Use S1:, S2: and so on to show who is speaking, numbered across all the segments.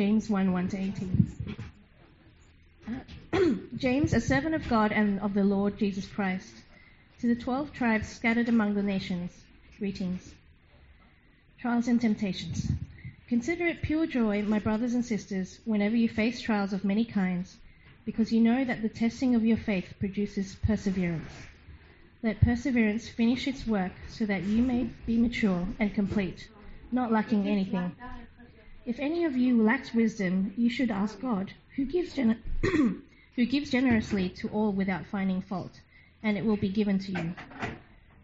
S1: James 1 1 to 18. Uh, James, a servant of God and of the Lord Jesus Christ, to the twelve tribes scattered among the nations, greetings. Trials and temptations. Consider it pure joy, my brothers and sisters, whenever you face trials of many kinds, because you know that the testing of your faith produces perseverance. Let perseverance finish its work so that you may be mature and complete, not lacking anything. If any of you lacks wisdom, you should ask God, who gives, gen- who gives generously to all without finding fault, and it will be given to you.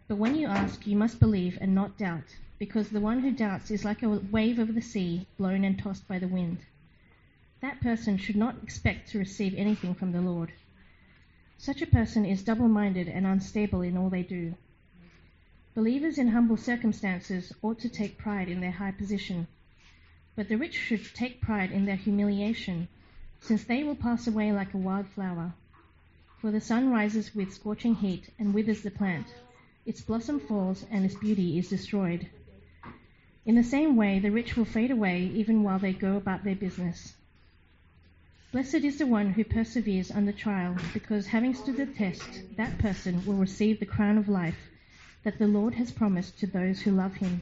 S1: But when you ask, you must believe and not doubt, because the one who doubts is like a wave of the sea, blown and tossed by the wind. That person should not expect to receive anything from the Lord. Such a person is double minded and unstable in all they do. Believers in humble circumstances ought to take pride in their high position, but the rich should take pride in their humiliation, since they will pass away like a wild flower. For the sun rises with scorching heat and withers the plant, its blossom falls and its beauty is destroyed. In the same way, the rich will fade away even while they go about their business. Blessed is the one who perseveres under trial, because having stood the test, that person will receive the crown of life that the Lord has promised to those who love him.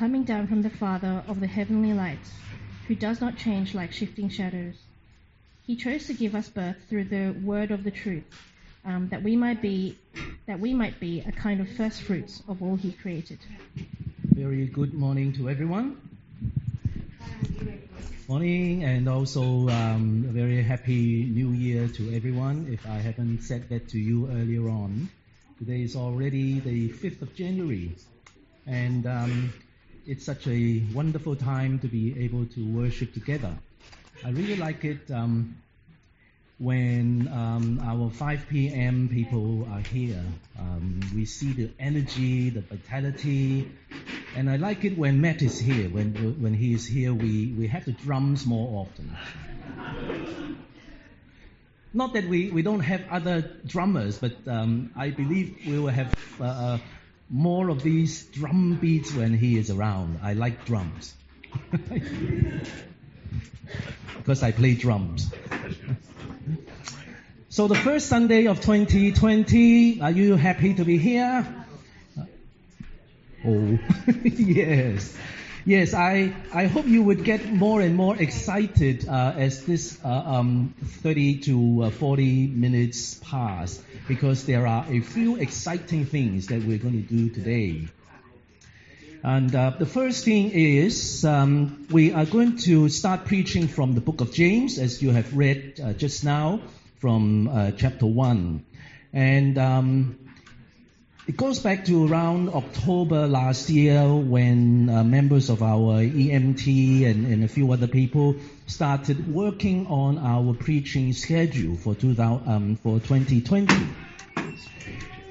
S1: coming down from the Father of the heavenly lights, who does not change like shifting shadows. He chose to give us birth through the word of the truth, um, that we might be that we might be a kind of first fruits of all He created.
S2: Very good morning to everyone. Morning, and also um, a very happy New Year to everyone. If I haven't said that to you earlier on, today is already the 5th of January, and um, it's such a wonderful time to be able to worship together. I really like it um, when um, our 5 p.m. people are here. Um, we see the energy, the vitality, and I like it when Matt is here. When when he is here, we, we have the drums more often. Not that we, we don't have other drummers, but um, I believe we will have uh, uh, more of these drum beats when he is around. I like drums. because I play drums. so the first Sunday of 2020, are you happy to be here? Uh, oh, yes. Yes, I, I hope you would get more and more excited uh, as this uh, um, 30 to uh, 40 minutes pass because there are a few exciting things that we're going to do today. And uh, the first thing is um, we are going to start preaching from the book of James, as you have read uh, just now from uh, chapter 1. And um, it goes back to around October last year when uh, members of our EMT and, and, a few other people started working on our preaching schedule for, 2000, um, for 2020.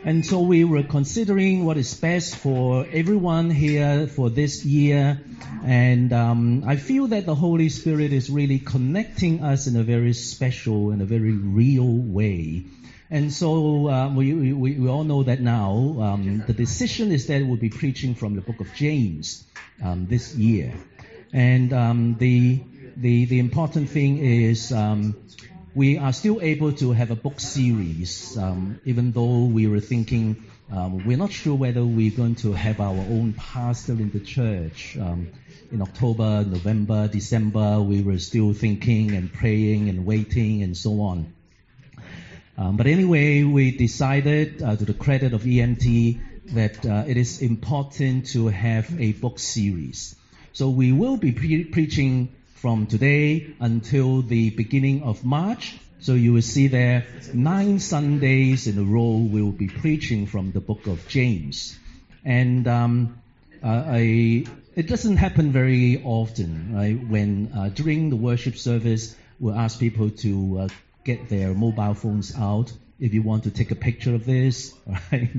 S2: And so we were considering what is best for everyone here for this year. And um, I feel that the Holy Spirit is really connecting us in a very special and a very real way. And so uh, we, we, we all know that now. Um, the decision is that we'll be preaching from the book of James um, this year. And um, the, the, the important thing is um, we are still able to have a book series, um, even though we were thinking um, we're not sure whether we're going to have our own pastor in the church. Um, in October, November, December, we were still thinking and praying and waiting and so on. Um, but anyway, we decided, uh, to the credit of EMT, that uh, it is important to have a book series. So we will be pre- preaching from today until the beginning of March. So you will see there nine Sundays in a row we will be preaching from the book of James. And um, uh, I, it doesn't happen very often, right? When uh, during the worship service we'll ask people to uh, get their mobile phones out if you want to take a picture of this. Right?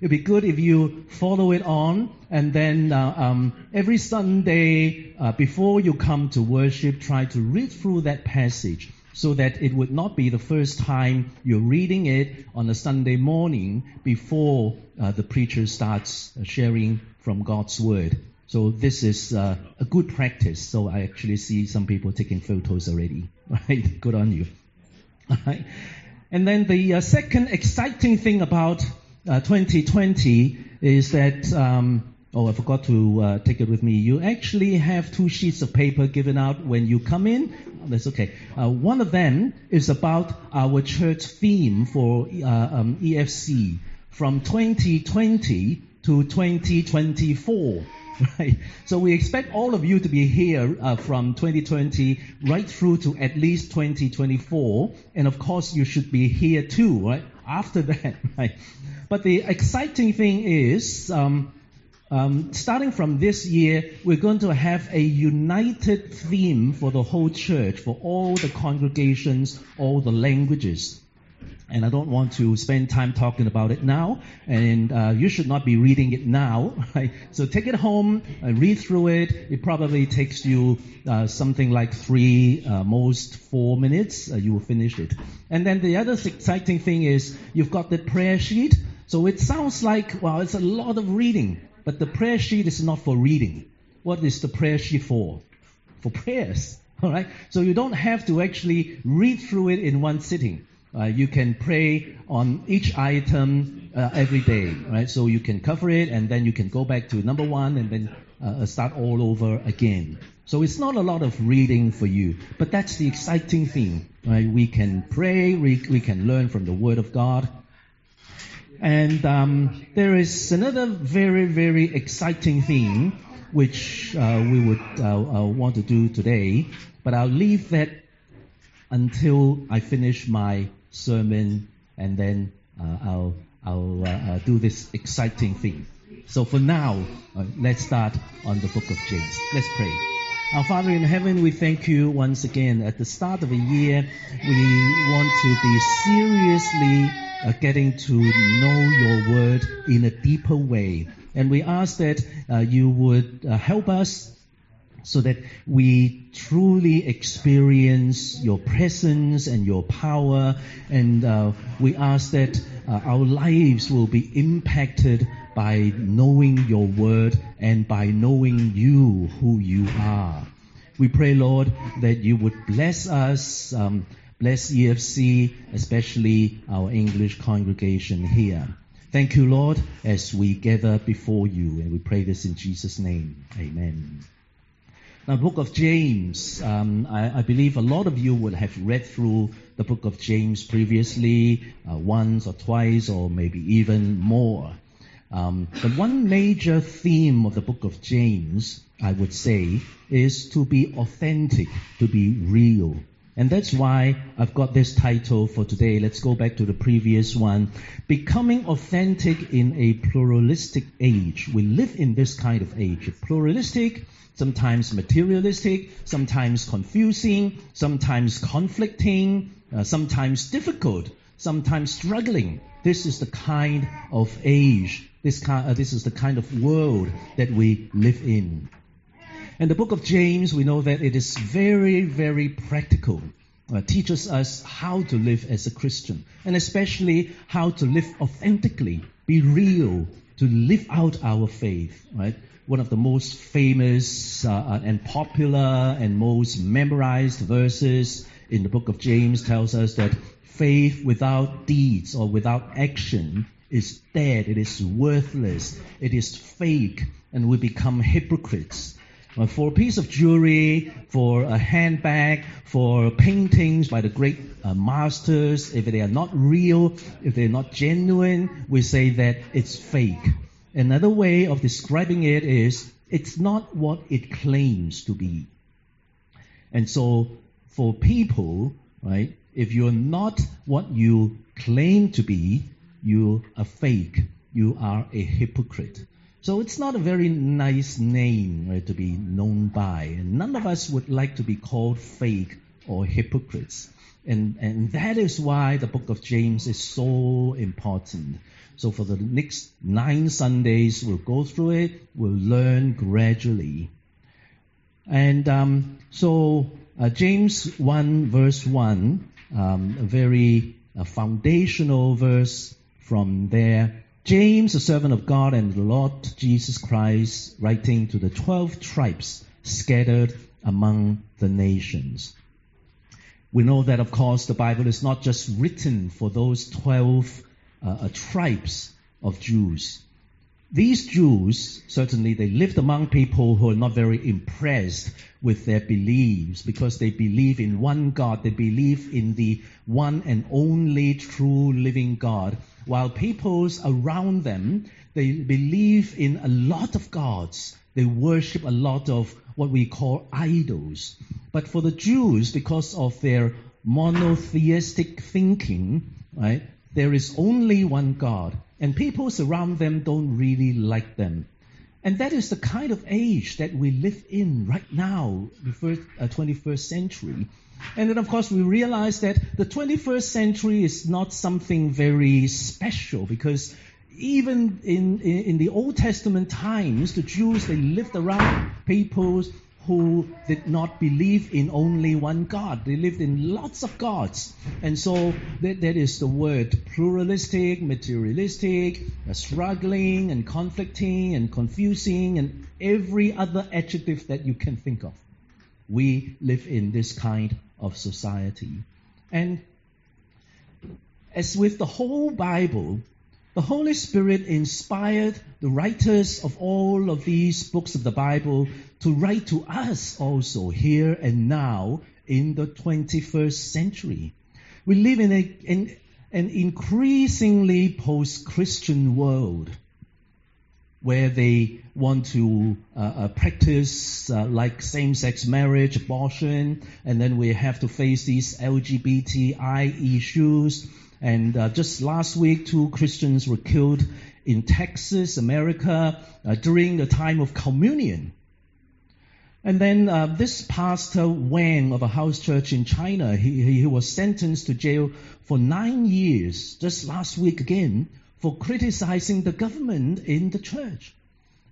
S2: It'd be good if you follow it on, and then uh, um, every Sunday uh, before you come to worship, try to read through that passage so that it would not be the first time you're reading it on a Sunday morning before uh, the preacher starts sharing from God's Word. So this is uh, a good practice. So I actually see some people taking photos already. Right? Good on you. And then the uh, second exciting thing about uh, 2020 is that, um, oh, I forgot to uh, take it with me. You actually have two sheets of paper given out when you come in. That's okay. Uh, one of them is about our church theme for uh, um, EFC from 2020 to 2024. Right. So we expect all of you to be here uh, from 2020 right through to at least 2024, and of course you should be here too, right? After that, right? But the exciting thing is, um, um, starting from this year, we're going to have a united theme for the whole church, for all the congregations, all the languages and I don't want to spend time talking about it now. And uh, you should not be reading it now, right? So take it home, uh, read through it. It probably takes you uh, something like three, uh, most four minutes. Uh, you will finish it. And then the other exciting thing is you've got the prayer sheet. So it sounds like well, it's a lot of reading, but the prayer sheet is not for reading. What is the prayer sheet for? For prayers. All right. So you don't have to actually read through it in one sitting. Uh, you can pray on each item uh, every day, right? So you can cover it, and then you can go back to number one, and then uh, start all over again. So it's not a lot of reading for you, but that's the exciting thing, right? We can pray, we, we can learn from the Word of God. And um, there is another very, very exciting thing which uh, we would uh, uh, want to do today, but I'll leave that until I finish my sermon, and then uh, I'll I'll uh, uh, do this exciting thing. So for now, uh, let's start on the book of James. Let's pray. Our Father in heaven, we thank you once again. At the start of a year, we want to be seriously uh, getting to know your word in a deeper way. And we ask that you would help us so that we truly experience your presence and your power. And uh, we ask that uh, our lives will be impacted by knowing your word and by knowing you, who you are. We pray, Lord, that you would bless us, um, bless EFC, especially our English congregation here. Thank you, Lord, as we gather before you, and we pray this in Jesus' name. Amen. Now, book of James, um, I, I, believe a lot of you would have read through the book of James previously, uh, once or twice, or maybe even more. Um, but one major theme of the book of James, I would say, is to be authentic, to be real. And that's why I've got this title for today. Let's go back to the previous one. Becoming authentic in a pluralistic age. We live in this kind of age. Pluralistic sometimes materialistic, sometimes confusing, sometimes conflicting, uh, sometimes difficult, sometimes struggling. This is the kind of age, this, kind, uh, this is the kind of world that we live in. In the book of James, we know that it is very, very practical. Uh, teaches us how to live as a Christian, and especially how to live authentically, be real, to live out our faith, right? one of the most famous uh, and popular and most memorized verses in the book of James tells us that faith without deeds or without action is dead, it is worthless, it is fake, and we become hypocrites. Uh, for a piece of jewelry, for a handbag, for paintings by the great uh, masters, if they are not real, if they're not genuine, we say that it's fake. Another way of describing it is it's not what it claims to be. And so for people, right, if you're not what you claim to be, you are fake. You are a hypocrite. So it's not a very nice name right, to be known by. And none of us would like to be called fake or hypocrites. And, and that is why the book of James is so important. So for the next nine Sundays, we'll go through it, we'll learn gradually. And um, so uh, James 1 verse 1, um, a very uh, foundational verse from there. James, a servant of God and the Lord Jesus Christ, writing to the twelve tribes scattered among the nations. We know that, of course, the Bible is not just written for those 12 uh, uh, tribes of Jews. These Jews, certainly, they lived among people who are not very impressed with their beliefs because they believe in one God. They believe in the one and only true living God. While peoples around them, they believe in a lot of gods. They worship a lot of what we call idols. But for the Jews, because of their monotheistic thinking, right, there is only one God. And people around them don't really like them. And that is the kind of age that we live in right now, the first, uh, 21st century. And then, of course, we realize that the 21st century is not something very special because even in, in, in the Old Testament times, the Jews, they lived around peoples who did not believe in only one God. They lived in lots of gods. And so that, that is the word pluralistic, materialistic, uh, struggling and conflicting and confusing and every other adjective that you can think of. We live in this kind of society. And as with the whole Bible, the Holy Spirit inspired the writers of all of these books of the Bible to write to us also here and now in the 21st century. We live in, a, in an increasingly post-Christian world where they want to uh, uh, practice uh, like same-sex marriage, abortion, and then we have to face these LGBTI issues and uh, just last week, two Christians were killed in Texas, America, uh, during the time of communion. And then uh, this pastor Wang of a house church in China, he, he was sentenced to jail for nine years just last week again for criticizing the government in the church.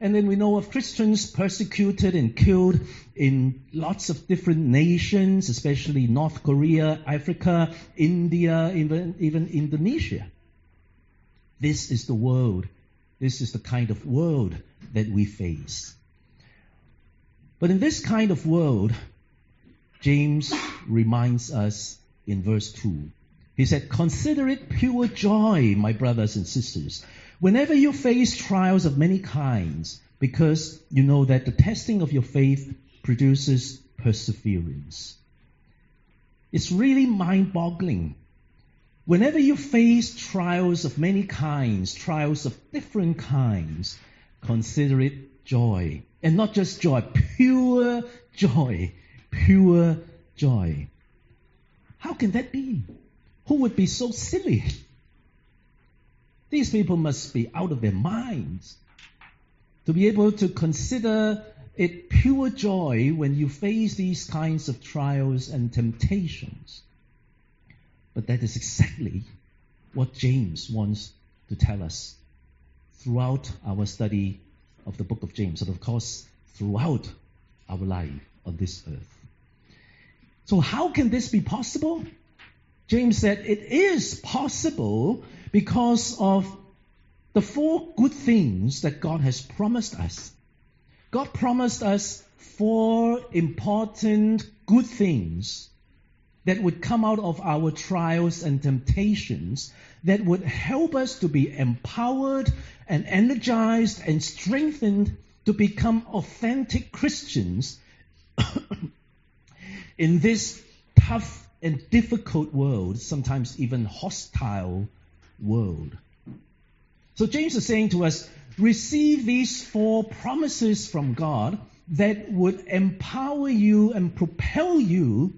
S2: And then we know of Christians persecuted and killed in lots of different nations, especially North Korea, Africa, India, even, even Indonesia. This is the world. This is the kind of world that we face. But in this kind of world, James reminds us in verse 2. He said, Consider it pure joy, my brothers and sisters Whenever you face trials of many kinds, because you know that the testing of your faith produces perseverance. It's really mind boggling. Whenever you face trials of many kinds, trials of different kinds, consider it joy. And not just joy, pure joy. Pure joy. How can that be? Who would be so silly? These people must be out of their minds to be able to consider it pure joy when you face these kinds of trials and temptations. But that is exactly what James wants to tell us throughout our study of the book of James, and of course, throughout our life on this earth. So, how can this be possible? James said it is possible because of the four good things that God has promised us. God promised us four important good things that would come out of our trials and temptations that would help us to be empowered and energized and strengthened to become authentic Christians in this tough and difficult world, sometimes even hostile world. So James is saying to us, receive these four promises from God that would empower you and propel you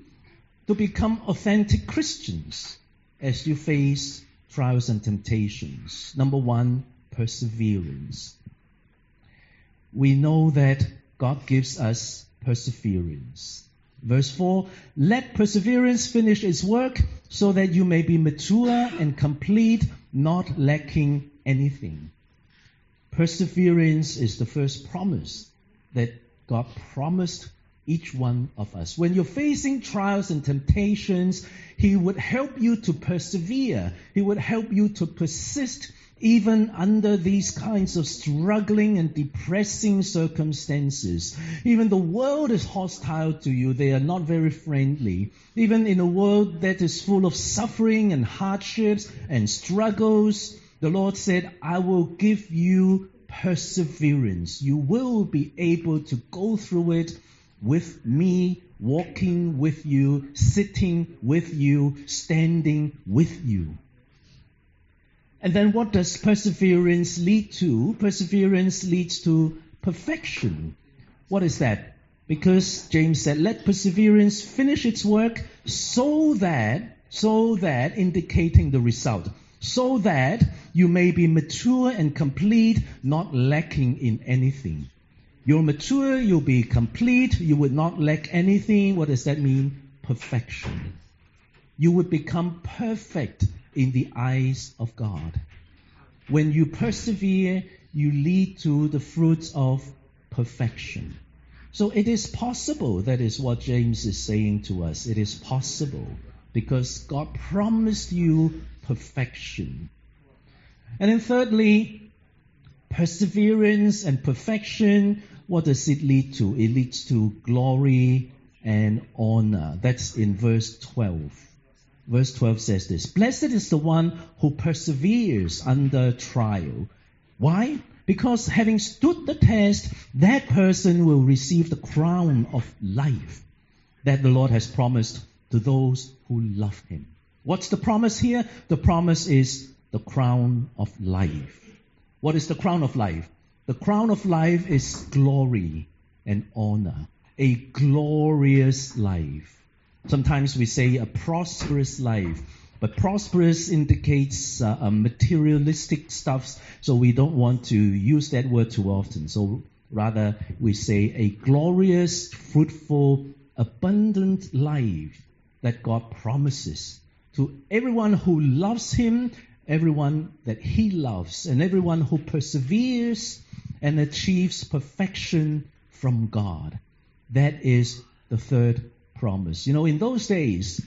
S2: to become authentic Christians as you face trials and temptations. Number one, perseverance. We know that God gives us perseverance. Verse 4 Let perseverance finish its work so that you may be mature and complete, not lacking anything. Perseverance is the first promise that God promised each one of us. When you're facing trials and temptations, He would help you to persevere. He would help you to persist even under these kinds of struggling and depressing circumstances. Even the world is hostile to you. They are not very friendly. Even in a world that is full of suffering and hardships and struggles, the Lord said, I will give you perseverance. You will be able to go through it with me, walking with you, sitting with you, standing with you. And then what does perseverance lead to? Perseverance leads to perfection. What is that? Because James said, let perseverance finish its work so that, so that, indicating the result, so that you may be mature and complete, not lacking in anything. You're mature, you'll be complete, you would not lack anything. What does that mean? Perfection. You would become perfect in the eyes of God. When you persevere, you lead to the fruits of perfection. So it is possible, that is what James is saying to us. It is possible because God promised you perfection. And then thirdly, perseverance and perfection, what does it lead to? It leads to glory and honor. That's in verse 12. Verse 12 says this Blessed is the one who perseveres under trial. Why? Because having stood the test, that person will receive the crown of life that the Lord has promised to those who love Him. What's the promise here? The promise is the crown of life. What is the crown of life? The crown of life is glory and honor, a glorious life. Sometimes we say a prosperous life, but prosperous indicates uh, materialistic stuff, so we don't want to use that word too often. So rather, we say a glorious, fruitful, abundant life that God promises to everyone who loves Him, everyone that He loves, and everyone who perseveres and achieves perfection from God. That is the third promise. You know, in those days,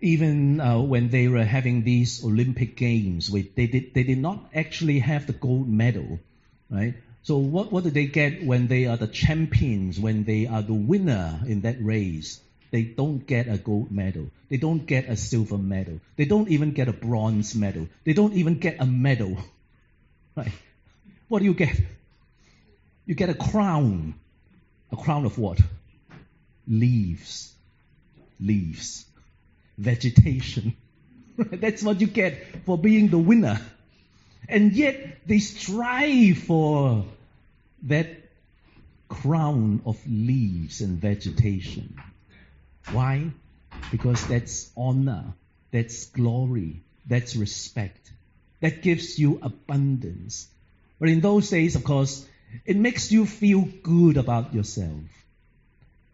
S2: even uh, when they were having these Olympic Games, they did they did not actually have the gold medal, right? So what what do they get when they are the champions? When they are the winner in that race? They don't get a gold medal. They don't get a silver medal. They don't even get a bronze medal. They don't even get a medal. Right? What do you get? You get a crown. A crown of what? Leaves. Leaves. Vegetation. That's what you get for being the winner. And yet they strive for that crown of leaves and vegetation. Why? Because that's honor, that's glory, that's respect. That gives you abundance. But in those days, of course, it makes you feel good about yourself.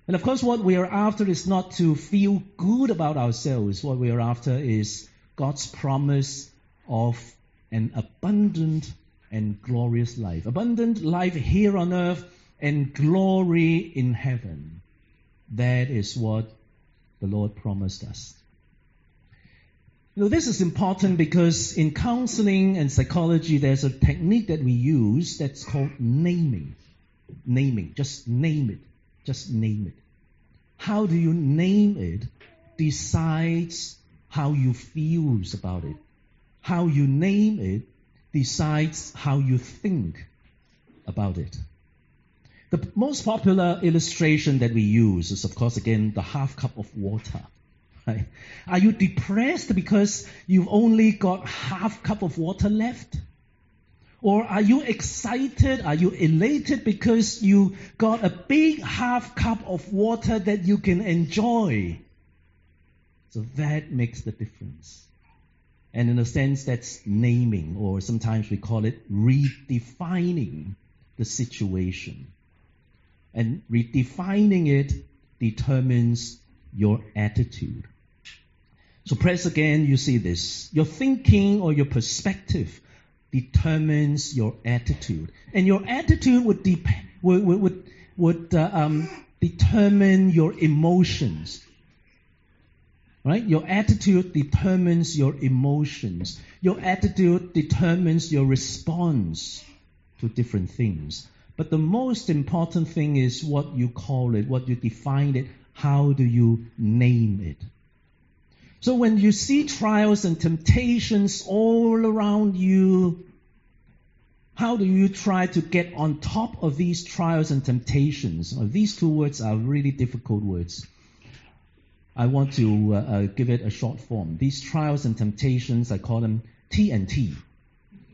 S2: And of course, what we are after is not to feel good about ourselves. What we are after is God's promise of an abundant and glorious life. Abundant life here on earth and glory in heaven. That is what the Lord promised us. Now, this is important because in counseling and psychology, there's a technique that we use that's called naming. Naming. Just name it. Just name it. How do you name it decides how you feel about it. How you name it decides how you think about it. The most popular illustration that we use is, of course, again, the half cup of water. Right? Are you depressed because you've only got half cup of water left? Or are you excited? Are you elated because you got a big half cup of water that you can enjoy? So that makes the difference. And in a sense, that's naming, or sometimes we call it redefining the situation. And redefining it determines your attitude. So press again, you see this. Your thinking or your perspective determines your attitude. And your attitude would, dep- would, would, would uh, um, determine your emotions. Right? Your attitude determines your emotions. Your attitude determines your response to different things. But the most important thing is what you call it, what you define it, how do you name it? So when you see trials and temptations all around you, how do you try to get on top of these trials and temptations? Well, these two words are really difficult words. I want to uh, uh, give it a short form. These trials and temptations, I call them T and T.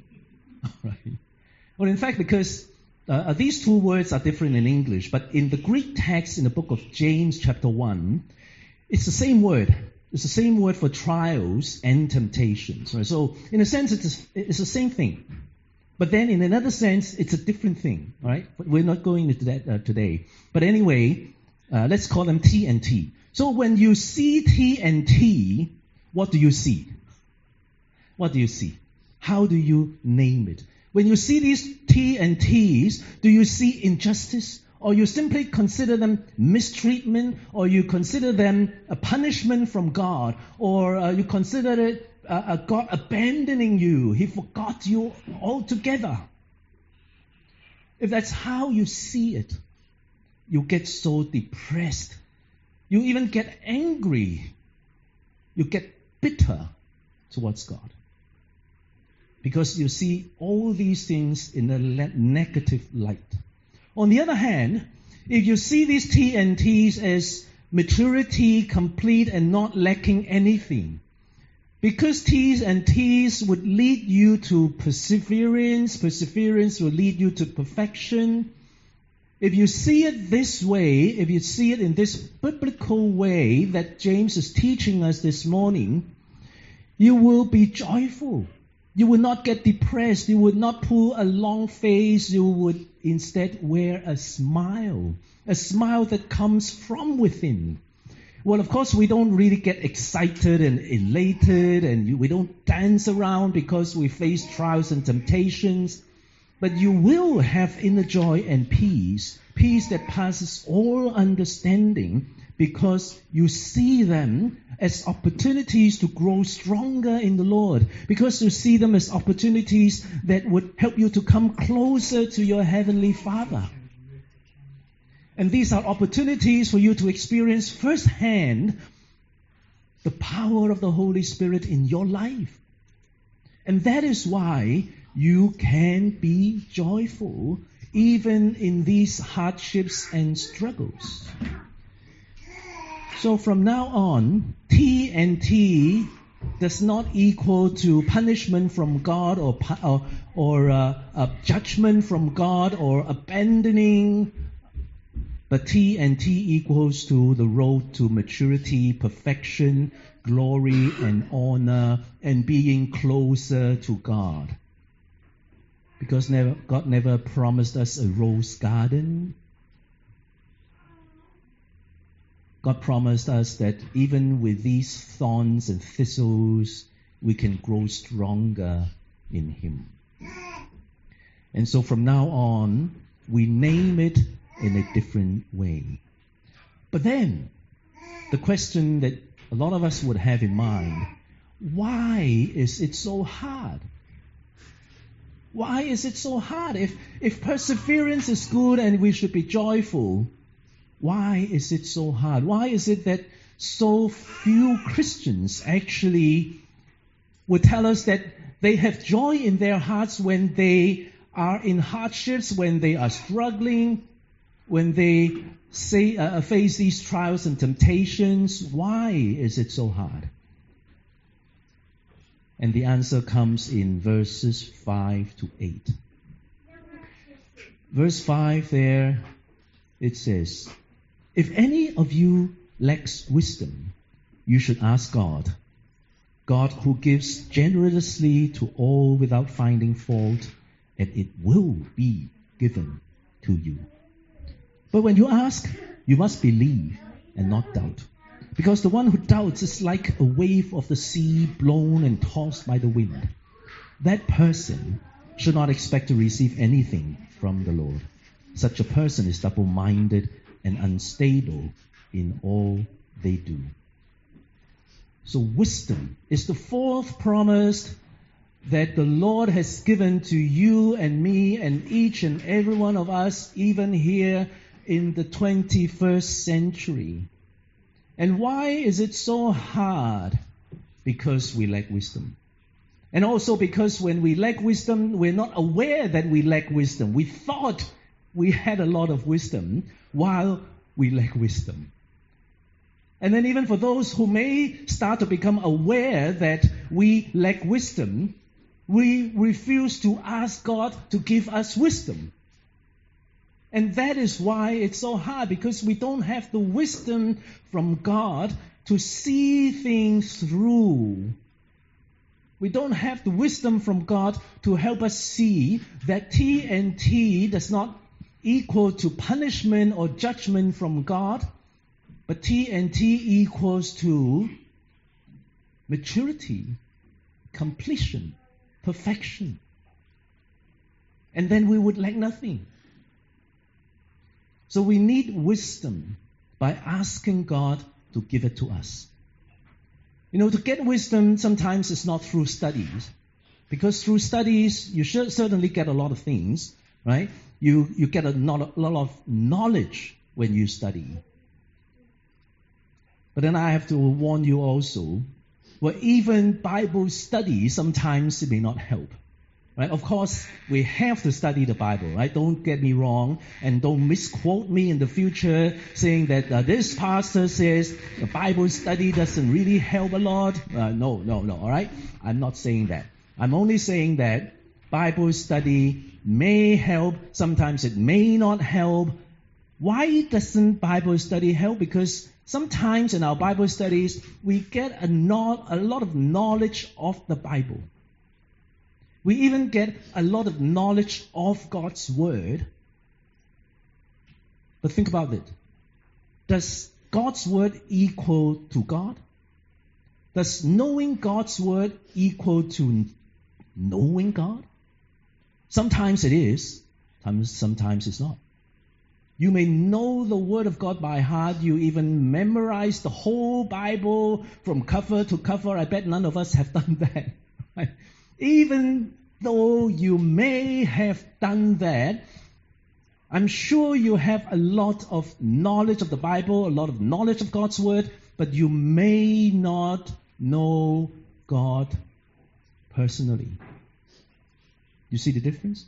S2: right. Well, in fact, because uh, uh, these two words are different in English, but in the Greek text in the book of James, chapter 1, it's the same word. It's the same word for trials and temptations. Right? So, in a sense, it's, it's the same thing. But then, in another sense, it's a different thing. Right? But we're not going into that uh, today. But anyway, uh, let's call them T and T. So, when you see T and T, what do you see? What do you see? How do you name it? When you see these T and T's, do you see injustice? Or you simply consider them mistreatment, or you consider them a punishment from God, or uh, you consider it uh, a God abandoning you. He forgot you altogether. If that's how you see it, you get so depressed. You even get angry. You get bitter towards God. Because you see all these things in a negative light. On the other hand, if you see these T and T's as maturity, complete, and not lacking anything, because T's and T's would lead you to perseverance, perseverance will lead you to perfection. If you see it this way, if you see it in this biblical way that James is teaching us this morning, you will be joyful. You will not get depressed. You would not pull a long face. You would instead wear a smile, a smile that comes from within. Well, of course, we don't really get excited and elated and we don't dance around because we face trials and temptations. But you will have inner joy and peace, peace that passes all understanding because you see them as opportunities to grow stronger in the Lord, because you see them as opportunities that would help you to come closer to your Heavenly Father. And these are opportunities for you to experience firsthand the power of the Holy Spirit in your life. And that is why you can be joyful even in these hardships and struggles. So from now on, T and T does not equal to punishment from God or or, or uh, judgment from God or abandoning. But T and T equals to the road to maturity, perfection, glory, and honor, and being closer to God. Because never, God never promised us a rose garden. God promised us that even with these thorns and thistles, we can grow stronger in Him. And so from now on, we name it in a different way. But then, the question that a lot of us would have in mind why is it so hard? Why is it so hard? If, if perseverance is good and we should be joyful, why is it so hard? Why is it that so few Christians actually would tell us that they have joy in their hearts when they are in hardships, when they are struggling, when they say, uh, face these trials and temptations? Why is it so hard? And the answer comes in verses 5 to 8. Verse 5 there, it says, if any of you lacks wisdom, you should ask God. God who gives generously to all without finding fault, and it will be given to you. But when you ask, you must believe and not doubt. Because the one who doubts is like a wave of the sea blown and tossed by the wind. That person should not expect to receive anything from the Lord. Such a person is double minded and unstable in all they do. So, wisdom is the fourth promise that the Lord has given to you and me and each and every one of us, even here in the 21st century. And why is it so hard? Because we lack wisdom. And also because when we lack wisdom, we're not aware that we lack wisdom. We thought we had a lot of wisdom while we lack wisdom. And then even for those who may start to become aware that we lack wisdom, we refuse to ask God to give us wisdom. And that is why it's so hard because we don't have the wisdom from God to see things through. We don't have the wisdom from God to help us see that TNT does not equal to punishment or judgment from God, but TNT equals to maturity, completion, perfection. And then we would lack nothing. So we need wisdom by asking God to give it to us. You know, to get wisdom sometimes it's not through studies. Because through studies, you should certainly get a lot of things, right? You, you get a lot, a lot of knowledge when you study. But then I have to warn you also, well, even Bible study sometimes it may not help. Right? Of course, we have to study the Bible, right? Don't get me wrong, and don't misquote me in the future saying that uh, this pastor says the Bible study doesn't really help a lot. Uh, no, no, no, all right? I'm not saying that. I'm only saying that Bible study may help, sometimes it may not help. Why doesn't Bible study help? Because sometimes in our Bible studies, we get a, no- a lot of knowledge of the Bible. We even get a lot of knowledge of God's Word. But think about it. Does God's Word equal to God? Does knowing God's Word equal to knowing God? Sometimes it is, sometimes it's not. You may know the Word of God by heart. You even memorize the whole Bible from cover to cover. I bet none of us have done that. Right? Even though you may have done that, I'm sure you have a lot of knowledge of the Bible, a lot of knowledge of God's Word, but you may not know God personally. You see the difference?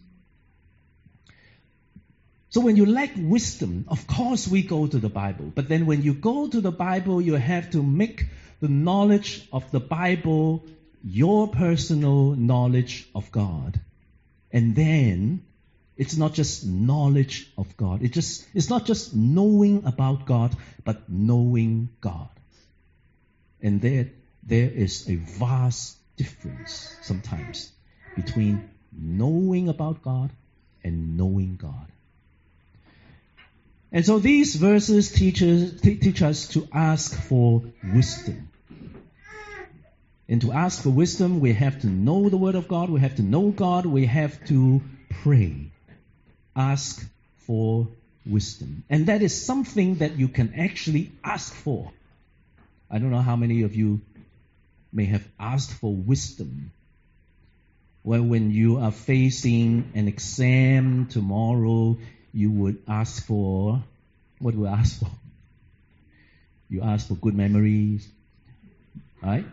S2: So when you lack wisdom, of course we go to the Bible. But then when you go to the Bible, you have to make the knowledge of the Bible your personal knowledge of God. And then it's not just knowledge of God. It just it's not just knowing about God, but knowing God. And there there is a vast difference sometimes between knowing about God and knowing God. And so these verses teach us, teach us to ask for wisdom. And to ask for wisdom, we have to know the Word of God, we have to know God, we have to pray. Ask for wisdom. And that is something that you can actually ask for. I don't know how many of you may have asked for wisdom. Well, when you are facing an exam tomorrow, you would ask for what do you ask for? You ask for good memories, right?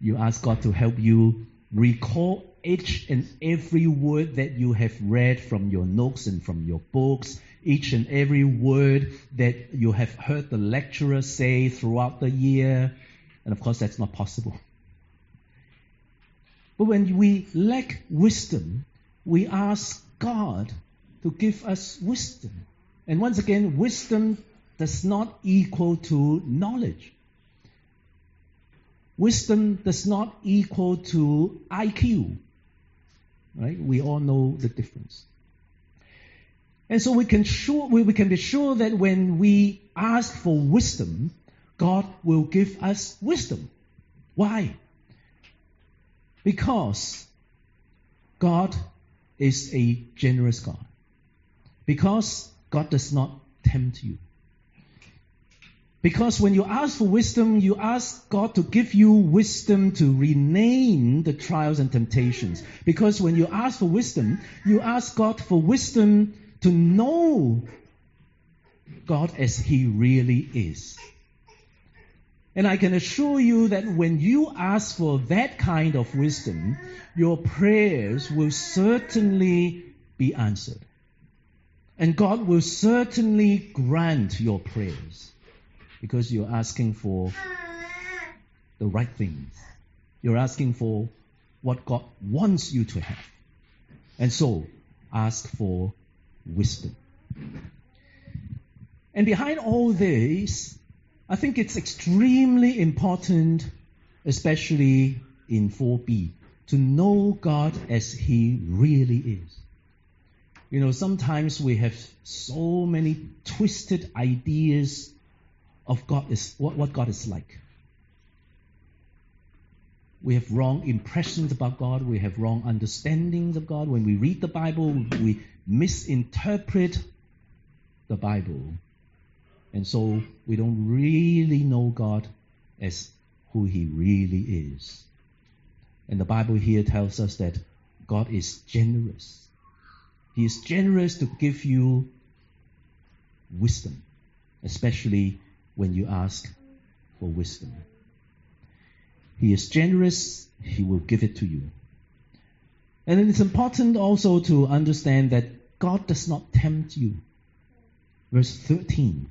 S2: You ask God to help you recall each and every word that you have read from your notes and from your books, each and every word that you have heard the lecturer say throughout the year. And of course, that's not possible. But when we lack wisdom, we ask God to give us wisdom. And once again, wisdom does not equal to knowledge. Wisdom does not equal to IQ. Right? We all know the difference. And so we can sure we, we can be sure that when we ask for wisdom, God will give us wisdom. Why? Because God is a generous God. Because God does not tempt you. Because when you ask for wisdom, you ask God to give you wisdom to rename the trials and temptations. Because when you ask for wisdom, you ask God for wisdom to know God as He really is. And I can assure you that when you ask for that kind of wisdom, your prayers will certainly be answered. And God will certainly grant your prayers because you're asking for the right things. You're asking for what God wants you to have. And so, ask for wisdom. And behind all this, I think it's extremely important, especially in 4b, to know God as He really is. You know, sometimes we have so many twisted ideas of God is what, what God is like. We have wrong impressions about God. We have wrong understandings of God. When we read the Bible, we misinterpret the Bible. And so we don't really know God as who He really is. And the Bible here tells us that God is generous. He is generous to give you wisdom, especially when you ask for wisdom. He is generous, He will give it to you. And it's important also to understand that God does not tempt you. Verse 13.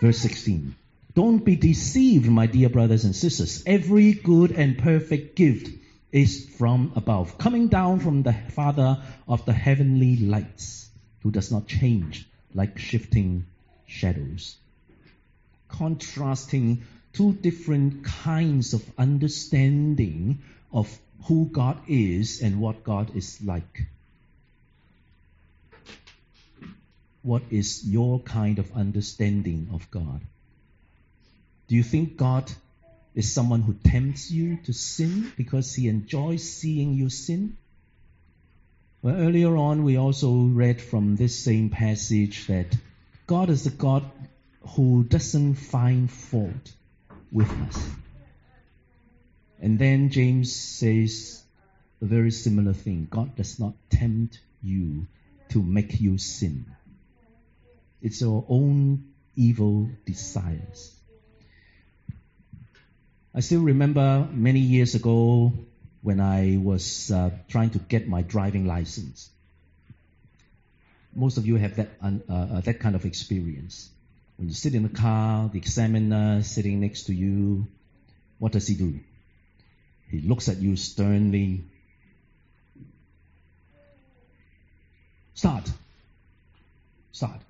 S2: verse 16, don't be deceived, my dear brothers and sisters. Every good and perfect gift is from above, coming down from the Father of the heavenly lights, who does not change like shifting shadows contrasting two different kinds of understanding of who God is and what God is like. What is your kind of understanding of God? Do you think God is someone who tempts you to sin because he enjoys seeing you sin? Well, earlier on, we also read from this same passage that God is the God who doesn't find fault with us. And then James says a very similar thing. God does not tempt you to make you sin. It's your own evil desires. I still remember many years ago when I was uh, trying to get my driving license. Most of you have that, uh, uh, that kind of experience. When you sit in the car, the examiner sitting next to you, what does he do? He looks at you sternly. Start. Start.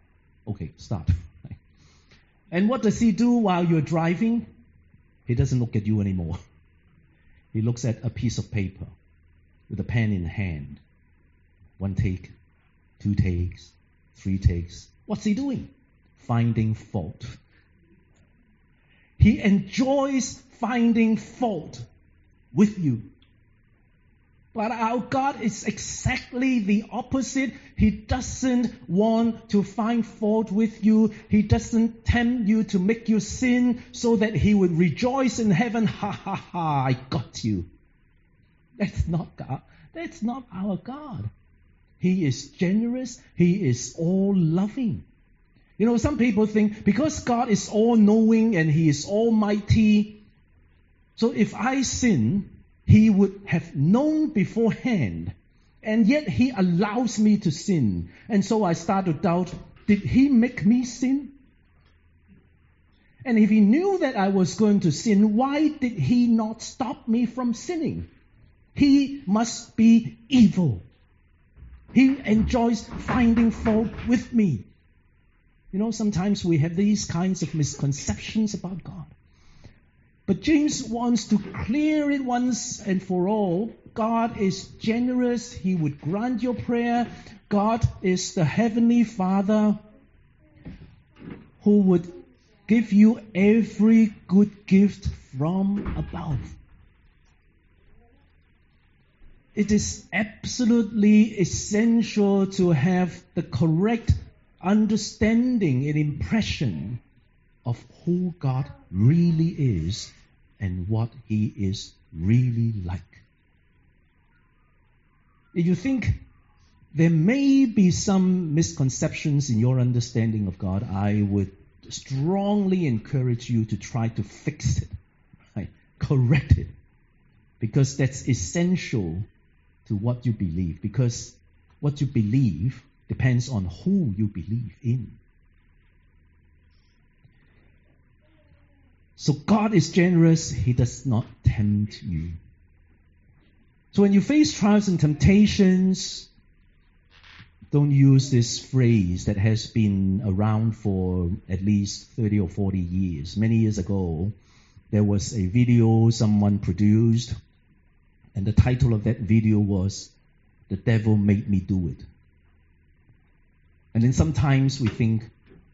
S2: Okay, start. And what does he do while you're driving? He doesn't look at you anymore. He looks at a piece of paper with a pen in hand. One take, two takes, three takes. What's he doing? finding fault. He enjoys finding fault with you. But our God is exactly the opposite. He doesn't want to find fault with you. He doesn't tempt you to make you sin so that he would rejoice in heaven. Ha ha ha, I got you. That's not God. That's not our God. He is generous. He is all loving. You know, some people think because God is all knowing and He is almighty, so if I sin, He would have known beforehand. And yet He allows me to sin. And so I start to doubt, did He make me sin? And if he knew that I was going to sin, why did he not stop me from sinning? He must be evil. He enjoys finding fault with me. You know, sometimes we have these kinds of misconceptions about God. But James wants to clear it once and for all. God is generous. He would grant your prayer. God is the Heavenly Father who would give you every good gift from above. It is absolutely essential to have the correct understanding and impression of who God really is and what He is really like. If you think there may be some misconceptions in your understanding of God, I would strongly encourage you to try to fix it, right? correct it, because that's essential to what you believe. Because what you believe depends on who you believe in. So God is generous, He does not tempt you. So when you face trials and temptations, don't use this phrase that has been around for at least 30 or 40 years. Many years ago, there was a video someone produced, and the title of that video was, The Devil Made Me Do It. And then sometimes we think,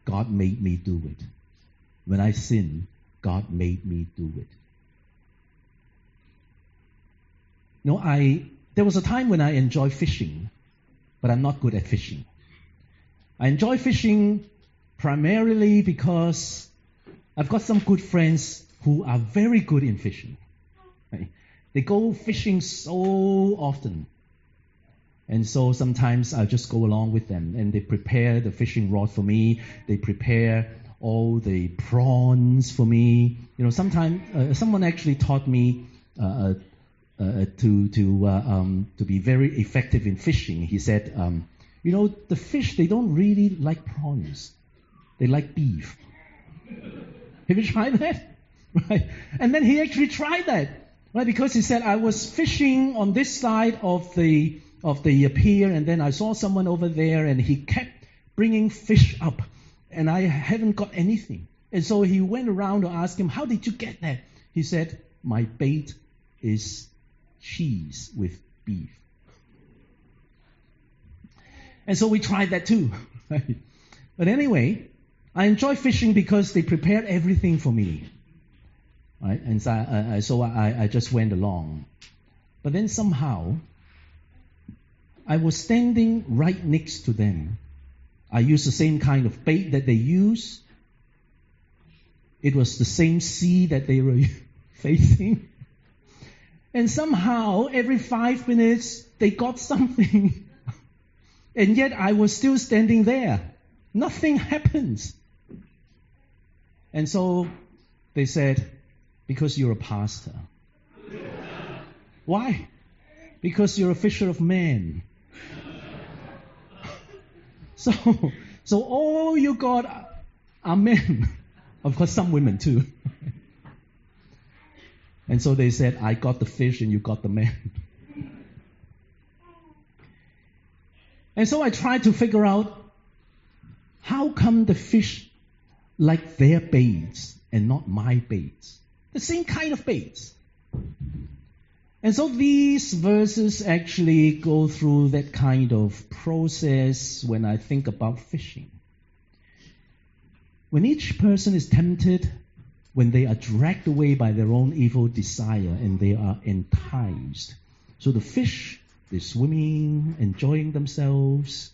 S2: God made me do it. When I sin, God made me do it. You know, I, there was a time when I enjoyed fishing but I'm not good at fishing. I enjoy fishing primarily because I've got some good friends who are very good in fishing. They go fishing so often. And so sometimes I just go along with them and they prepare the fishing rod for me. They prepare all the prawns for me. You know, sometimes uh, someone actually taught me uh, uh, to to uh, um, to be very effective in fishing. He said, um, you know, the fish they don't really like prawns; they like beef. Have you tried that? Right? And then he actually tried that, right? Because he said, I was fishing on this side of the of the pier, and then I saw someone over there, and he kept bringing fish up, and I haven't got anything. And so he went around to ask him, How did you get that? He said, My bait is cheese with beef. And so we tried that too. but anyway, I enjoy fishing because they prepared everything for me. Right? And so, uh, uh, I, so I, I just went along. But then somehow, I was standing right next to them. I used the same kind of bait that they use. It was the same sea that they were facing. And somehow, every five minutes, they got something. and yet I was still standing there. Nothing happens. And so they said, because you're a pastor. Why? Because you're a fisher of men. so, so all you got uh, are men. Of course, some women too. And so they said, I got the fish and you got the man. and so I tried to figure out how come the fish like their baits and not my baits? The same kind of baits. And so these verses actually go through that kind of process when I think about fishing. When each person is tempted, when they are dragged away by their own evil desire and they are enticed. So the fish, they're swimming, enjoying themselves.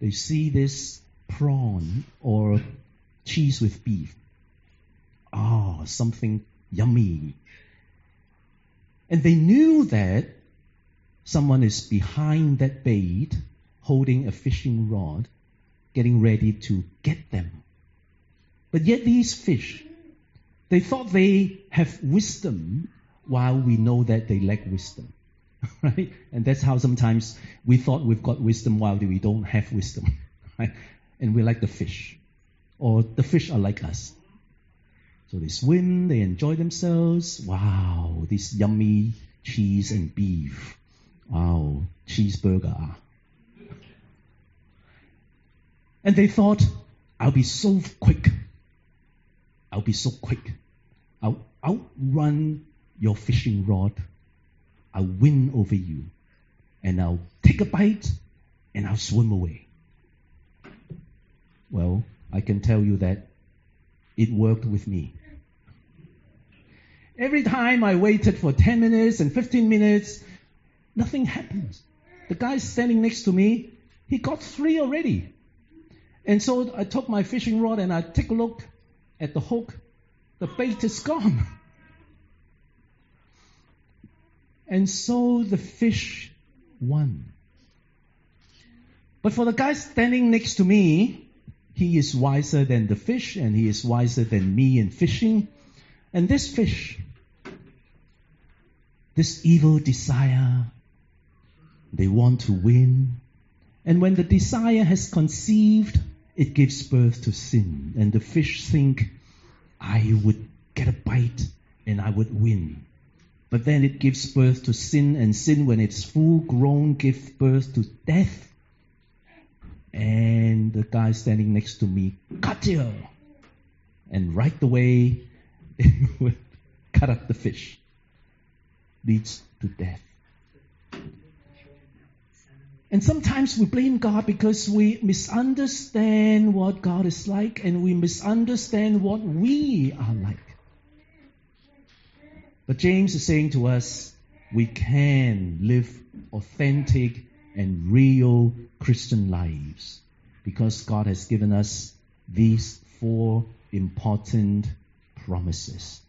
S2: They see this prawn or cheese with beef. Ah, oh, something yummy. And they knew that someone is behind that bait, holding a fishing rod, getting ready to get them. But yet these fish, they thought they have wisdom while we know that they lack wisdom. Right? And that's how sometimes we thought we've got wisdom while we don't have wisdom. Right? And we're like the fish. Or the fish are like us. So they swim, they enjoy themselves. Wow, this yummy cheese and beef. Wow, cheeseburger. And they thought, I'll be so quick. I'll be so quick. I'll outrun your fishing rod. I'll win over you. And I'll take a bite and I'll swim away. Well, I can tell you that it worked with me. Every time I waited for 10 minutes and 15 minutes, nothing happened. The guy standing next to me, he got three already. And so I took my fishing rod and I take a look at the hook. The bait is gone. And so the fish won. But for the guy standing next to me, he is wiser than the fish and he is wiser than me in fishing. And this fish, this evil desire, they want to win. And when the desire has conceived, it gives birth to sin. And the fish think, I would get a bite and I would win. But then it gives birth to sin, and sin, when it's full grown, gives birth to death. And the guy standing next to me, cut you! And right away, it would cut up the fish. Leads to death. And sometimes we blame God because we misunderstand what God is like and we misunderstand what we are like. But James is saying to us, we can live authentic and real Christian lives because God has given us these four important promises.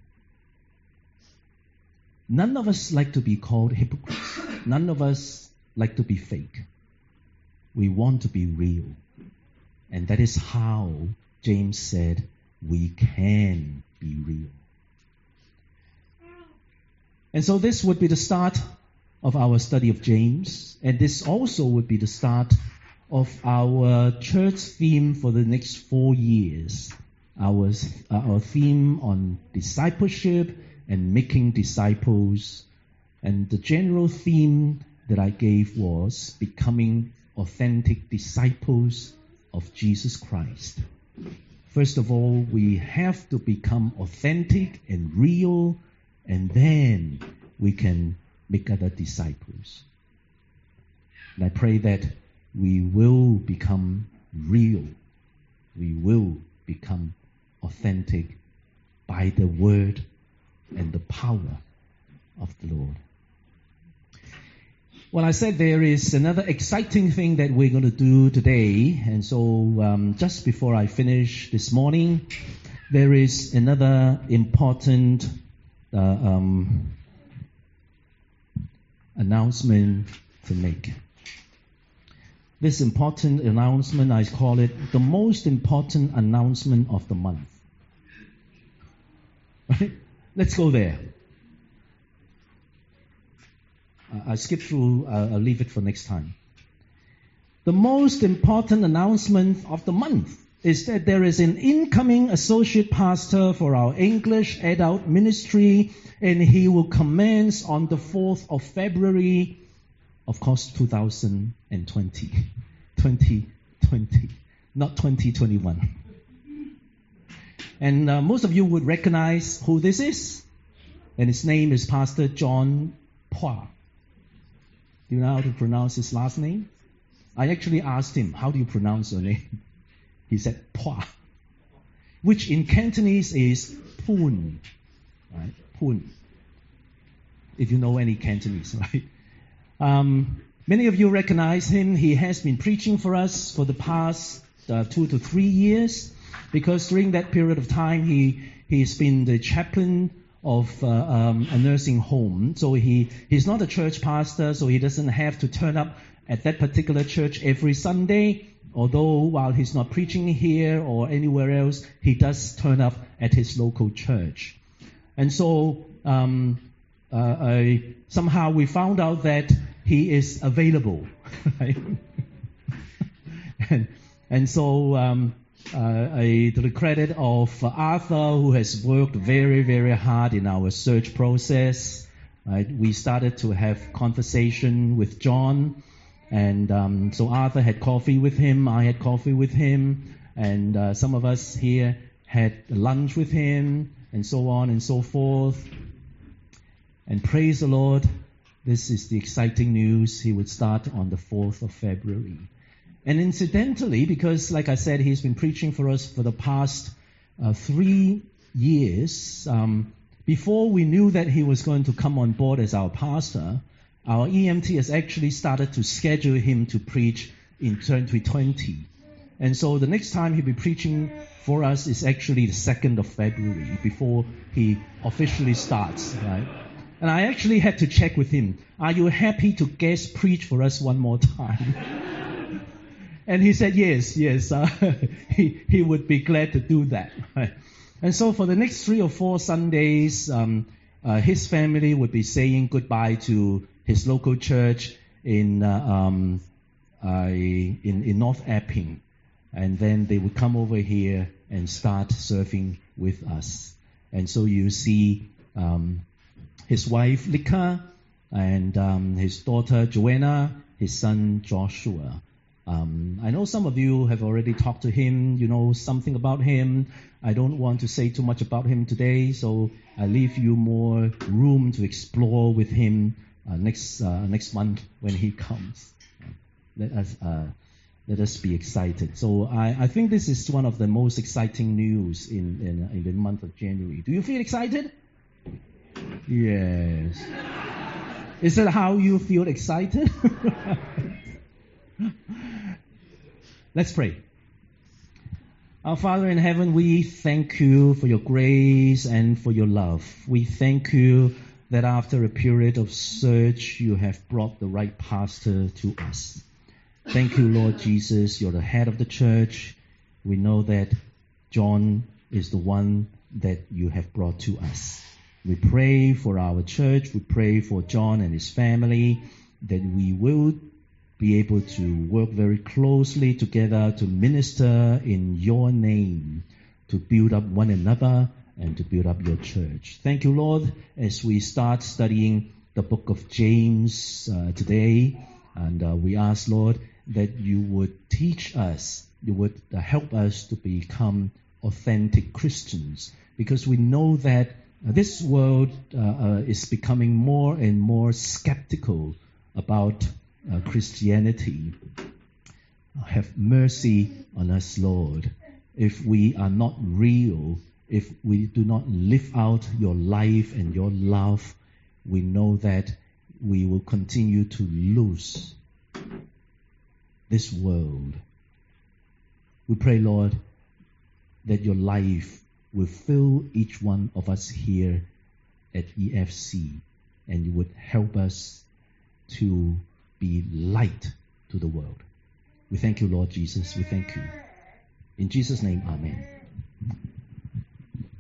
S2: None of us like to be called hypocrites. None of us like to be fake. We want to be real. And that is how James said we can be real. And so this would be the start of our study of James. And this also would be the start of our church theme for the next four years. Our, our theme on discipleship and making disciples. And the general theme that I gave was becoming authentic disciples of Jesus Christ. First of all, we have to become authentic and real, and then we can make other disciples. And I pray that we will become real. We will become authentic by the word and the power of the Lord. Well, I said there is another exciting thing that we're going to do today. And so, um, just before I finish this morning, there is another important uh, um, announcement to make. This important announcement, I call it the most important announcement of the month. Let's go there. I skip through, uh, I'll leave it for next time. The most important announcement of the month is that there is an incoming associate pastor for our English adult ministry, and he will commence on the 4th of February, of course, 2020. 2020, not 2021. And uh, most of you would recognize who this is. And his name is Pastor John Pua. Do you know how to pronounce his last name? I actually asked him, How do you pronounce your name? He said, Pua, which in Cantonese is Poon. Right? If you know any Cantonese, right? Um, many of you recognize him. He has been preaching for us for the past uh, two to three years because during that period of time he he's been the chaplain of uh, um, a nursing home. So he, he's not a church pastor, so he doesn't have to turn up at that particular church every Sunday. Although while he's not preaching here or anywhere else, he does turn up at his local church. And so um, uh, I, somehow we found out that he is available. And, and so um, uh, a, to the credit of Arthur, who has worked very, very hard in our search process. Right? We started to have conversation with John, and um, so Arthur had coffee with him. I had coffee with him, and uh, some of us here had lunch with him, and so on and so forth. And praise the Lord, this is the exciting news. He would start on the 4th of February. And incidentally, because like I said, he's been preaching for us for the past uh, three years, um, before we knew that he was going to come on board as our pastor, our EMT has actually started to schedule him to preach in 2020. And so the next time he'll be preaching for us is actually the 2nd of February, before he officially starts, right? And I actually had to check with him, are you happy to guest preach for us one more time? and he said yes, yes, uh, he, he would be glad to do that. And so for the next three or four Sundays, um, uh, his family would be saying goodbye to his local church in, uh, um, in, in North Epping. And then they would come over here and start serving with us. And so you see um, his wife Lika and um, his daughter Joanna, his son Joshua. Um, I know some of you have already talked to him, you know something about him. I don't want to say too much about him today, so I leave you more room to explore with him uh, next uh, next month when he comes. Let us uh, let us be excited. So I, I think this is one of the most exciting news in, in in the month of January. Do you feel excited? Yes. Is that how you feel excited? Let's pray. Our Father in heaven, we thank you for your grace and for your love. We thank you that after a period of search, you have brought the right pastor to us. Thank you, Lord Jesus. You're the head of the church. We know that John is the one that you have brought to us. We pray for our church. We pray for John and his family that we will be able to work very closely together to minister in your name, to build up one another and to build up your church. Thank you, Lord, as we start studying the book of James uh, today. And uh, we ask, Lord, that you would teach us, you would uh, help us to become authentic Christians, because we know that this world uh, uh, is becoming more and more skeptical about uh, Christianity. Have mercy on us, Lord. If we are not real, if we do not live out your life and your love, we know that we will continue to lose this world. We pray, Lord, that your life will fill each one of us here at EFC and you would help us to be light to the world. We thank you, Lord Jesus. We thank you. In Jesus' name, Amen.